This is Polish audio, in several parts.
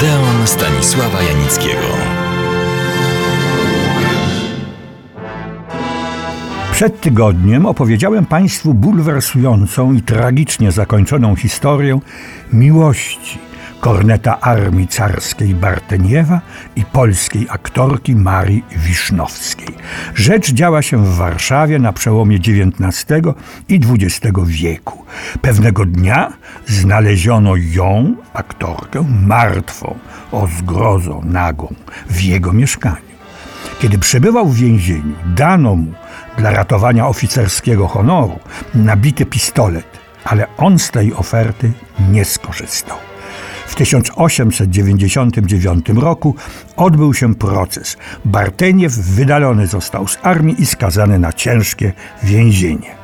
Odeon Stanisława Janickiego. Przed tygodniem opowiedziałem Państwu bulwersującą i tragicznie zakończoną historię miłości korneta armii carskiej Barteniewa i polskiej aktorki Marii Wisznowskiej. Rzecz działa się w Warszawie na przełomie XIX i XX wieku. Pewnego dnia znaleziono ją, aktorkę, martwą, o zgrozo nagą, w jego mieszkaniu. Kiedy przebywał w więzieniu, dano mu dla ratowania oficerskiego honoru nabity pistolet, ale on z tej oferty nie skorzystał. W 1899 roku odbył się proces. Barteniew wydalony został z armii i skazany na ciężkie więzienie.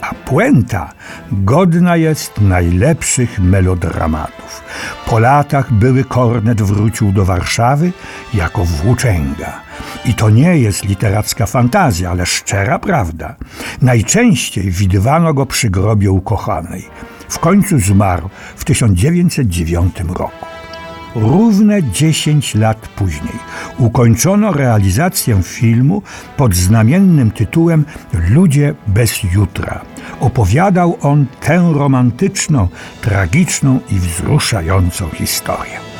A puenta godna jest najlepszych melodramatów. Po latach były Kornet wrócił do Warszawy jako włóczęga. I to nie jest literacka fantazja, ale szczera prawda. Najczęściej widywano go przy grobie ukochanej. W końcu zmarł w 1909 roku. Równe 10 lat później ukończono realizację filmu pod znamiennym tytułem Ludzie bez jutra. Opowiadał on tę romantyczną, tragiczną i wzruszającą historię.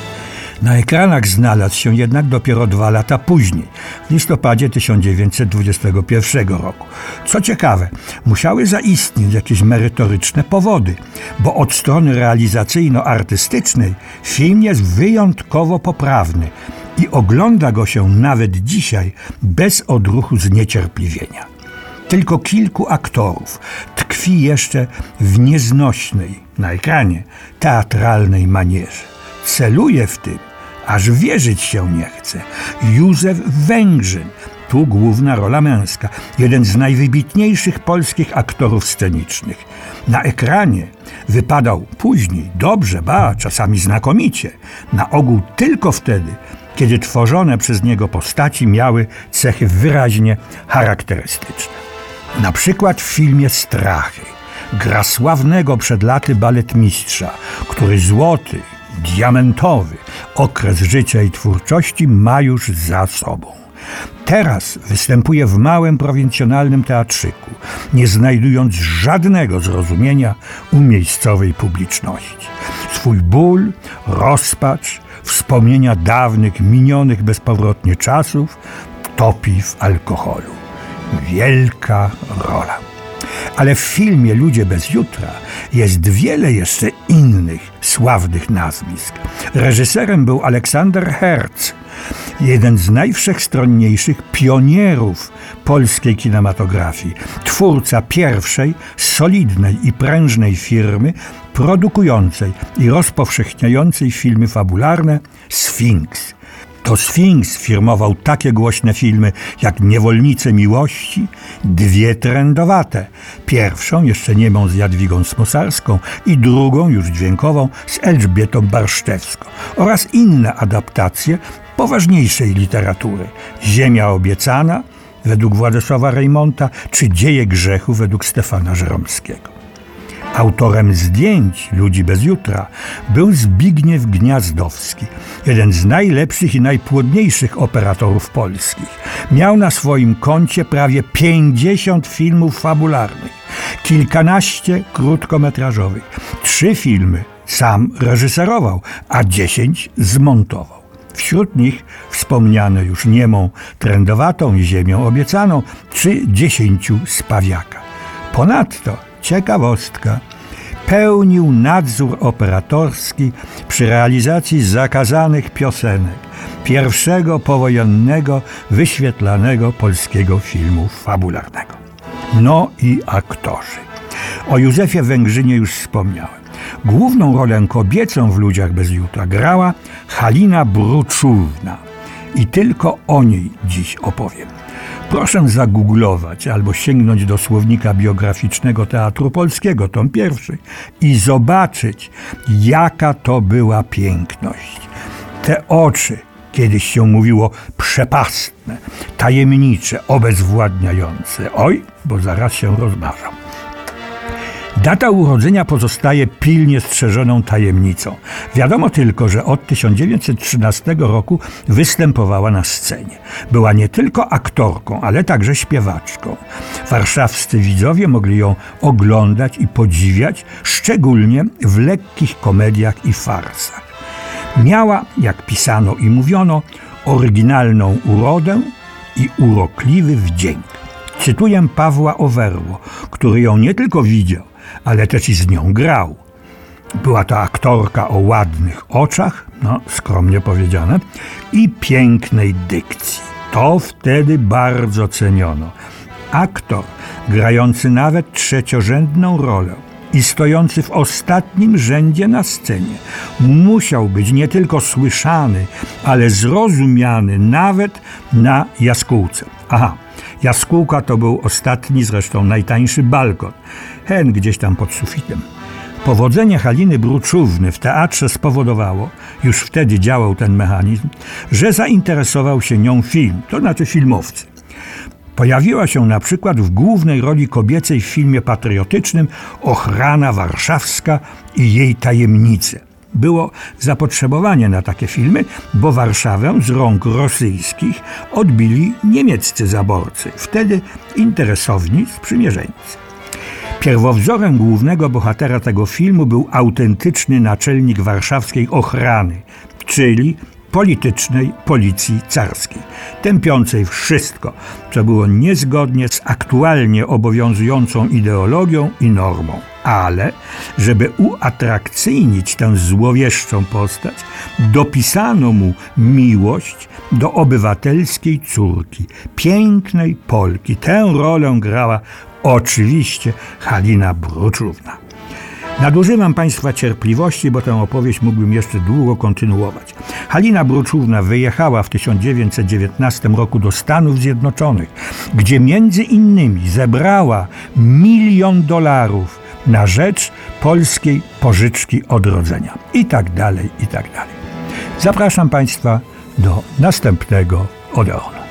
Na ekranach znalazł się jednak dopiero dwa lata później, w listopadzie 1921 roku. Co ciekawe, musiały zaistnieć jakieś merytoryczne powody, bo od strony realizacyjno-artystycznej film jest wyjątkowo poprawny i ogląda go się nawet dzisiaj bez odruchu zniecierpliwienia. Tylko kilku aktorów tkwi jeszcze w nieznośnej na ekranie teatralnej manierze. Celuje w tym aż wierzyć się nie chce. Józef Węgrzyn, tu główna rola męska, jeden z najwybitniejszych polskich aktorów scenicznych. Na ekranie wypadał później dobrze, ba, czasami znakomicie, na ogół tylko wtedy, kiedy tworzone przez niego postaci miały cechy wyraźnie charakterystyczne. Na przykład w filmie Strachy gra sławnego przed laty baletmistrza, który złoty, diamentowy okres życia i twórczości ma już za sobą. Teraz występuje w małym prowincjonalnym teatrzyku, nie znajdując żadnego zrozumienia u miejscowej publiczności. Swój ból, rozpacz, wspomnienia dawnych, minionych bezpowrotnie czasów topi w alkoholu. Wielka rola. Ale w filmie Ludzie bez jutra jest wiele jeszcze innych sławnych nazwisk. Reżyserem był Aleksander Herz, jeden z najwszechstronniejszych pionierów polskiej kinematografii, twórca pierwszej solidnej i prężnej firmy produkującej i rozpowszechniającej filmy fabularne Sphinx to Sfinks firmował takie głośne filmy jak Niewolnice Miłości, dwie trendowate. Pierwszą jeszcze niemą z Jadwigą Smosarską i drugą już dźwiękową z Elżbietą Barszczewską oraz inne adaptacje poważniejszej literatury. Ziemia obiecana według Władysława Reymonta czy Dzieje grzechu według Stefana Żeromskiego. Autorem zdjęć Ludzi bez jutra był Zbigniew Gniazdowski, jeden z najlepszych i najpłodniejszych operatorów polskich. Miał na swoim koncie prawie 50 filmów fabularnych, kilkanaście krótkometrażowych, trzy filmy sam reżyserował, a dziesięć zmontował. Wśród nich wspomniane już niemą trendowatą i ziemią obiecaną, czy dziesięciu spawiaka. Ponadto Ciekawostka. Pełnił nadzór operatorski przy realizacji zakazanych piosenek pierwszego powojennego, wyświetlanego polskiego filmu fabularnego. No i aktorzy. O Józefie Węgrzynie już wspomniałem. Główną rolę kobiecą w Ludziach bez jutra grała Halina Bruczówna. I tylko o niej dziś opowiem. Proszę zagooglować albo sięgnąć do słownika biograficznego Teatru Polskiego, tom pierwszy, i zobaczyć, jaka to była piękność. Te oczy, kiedyś się mówiło przepastne, tajemnicze, obezwładniające. Oj, bo zaraz się rozmarzą. Data urodzenia pozostaje pilnie strzeżoną tajemnicą. Wiadomo tylko, że od 1913 roku występowała na scenie. Była nie tylko aktorką, ale także śpiewaczką. Warszawscy widzowie mogli ją oglądać i podziwiać, szczególnie w lekkich komediach i farsach. Miała, jak pisano i mówiono, oryginalną urodę i urokliwy wdzięk. Cytuję Pawła Owerło, który ją nie tylko widział, ale też i z nią grał. Była to aktorka o ładnych oczach, no skromnie powiedziane, i pięknej dykcji. To wtedy bardzo ceniono. Aktor grający nawet trzeciorzędną rolę i stojący w ostatnim rzędzie na scenie musiał być nie tylko słyszany, ale zrozumiany nawet na jaskółce. Aha, jaskółka to był ostatni, zresztą najtańszy balkon. Hen gdzieś tam pod sufitem. Powodzenie Haliny Bruczówny w teatrze spowodowało, już wtedy działał ten mechanizm, że zainteresował się nią film, to znaczy filmowcy. Pojawiła się na przykład w głównej roli kobiecej w filmie patriotycznym Ochrana Warszawska i jej tajemnice. Było zapotrzebowanie na takie filmy, bo Warszawę z rąk rosyjskich odbili niemieccy zaborcy, wtedy interesowni sprzymierzeńcy. Pierwowzorem głównego bohatera tego filmu był autentyczny naczelnik warszawskiej ochrany, czyli politycznej policji carskiej, tępiącej wszystko, co było niezgodnie z aktualnie obowiązującą ideologią i normą. Ale, żeby uatrakcyjnić tę złowieszczą postać, dopisano mu miłość do obywatelskiej córki, pięknej Polki. Tę rolę grała oczywiście Halina Bruczówna. Nadużywam Państwa cierpliwości, bo tę opowieść mógłbym jeszcze długo kontynuować. Halina Bruczówna wyjechała w 1919 roku do Stanów Zjednoczonych, gdzie między innymi zebrała milion dolarów na rzecz polskiej pożyczki odrodzenia. I tak dalej, i tak dalej. Zapraszam Państwa do następnego Odeonu.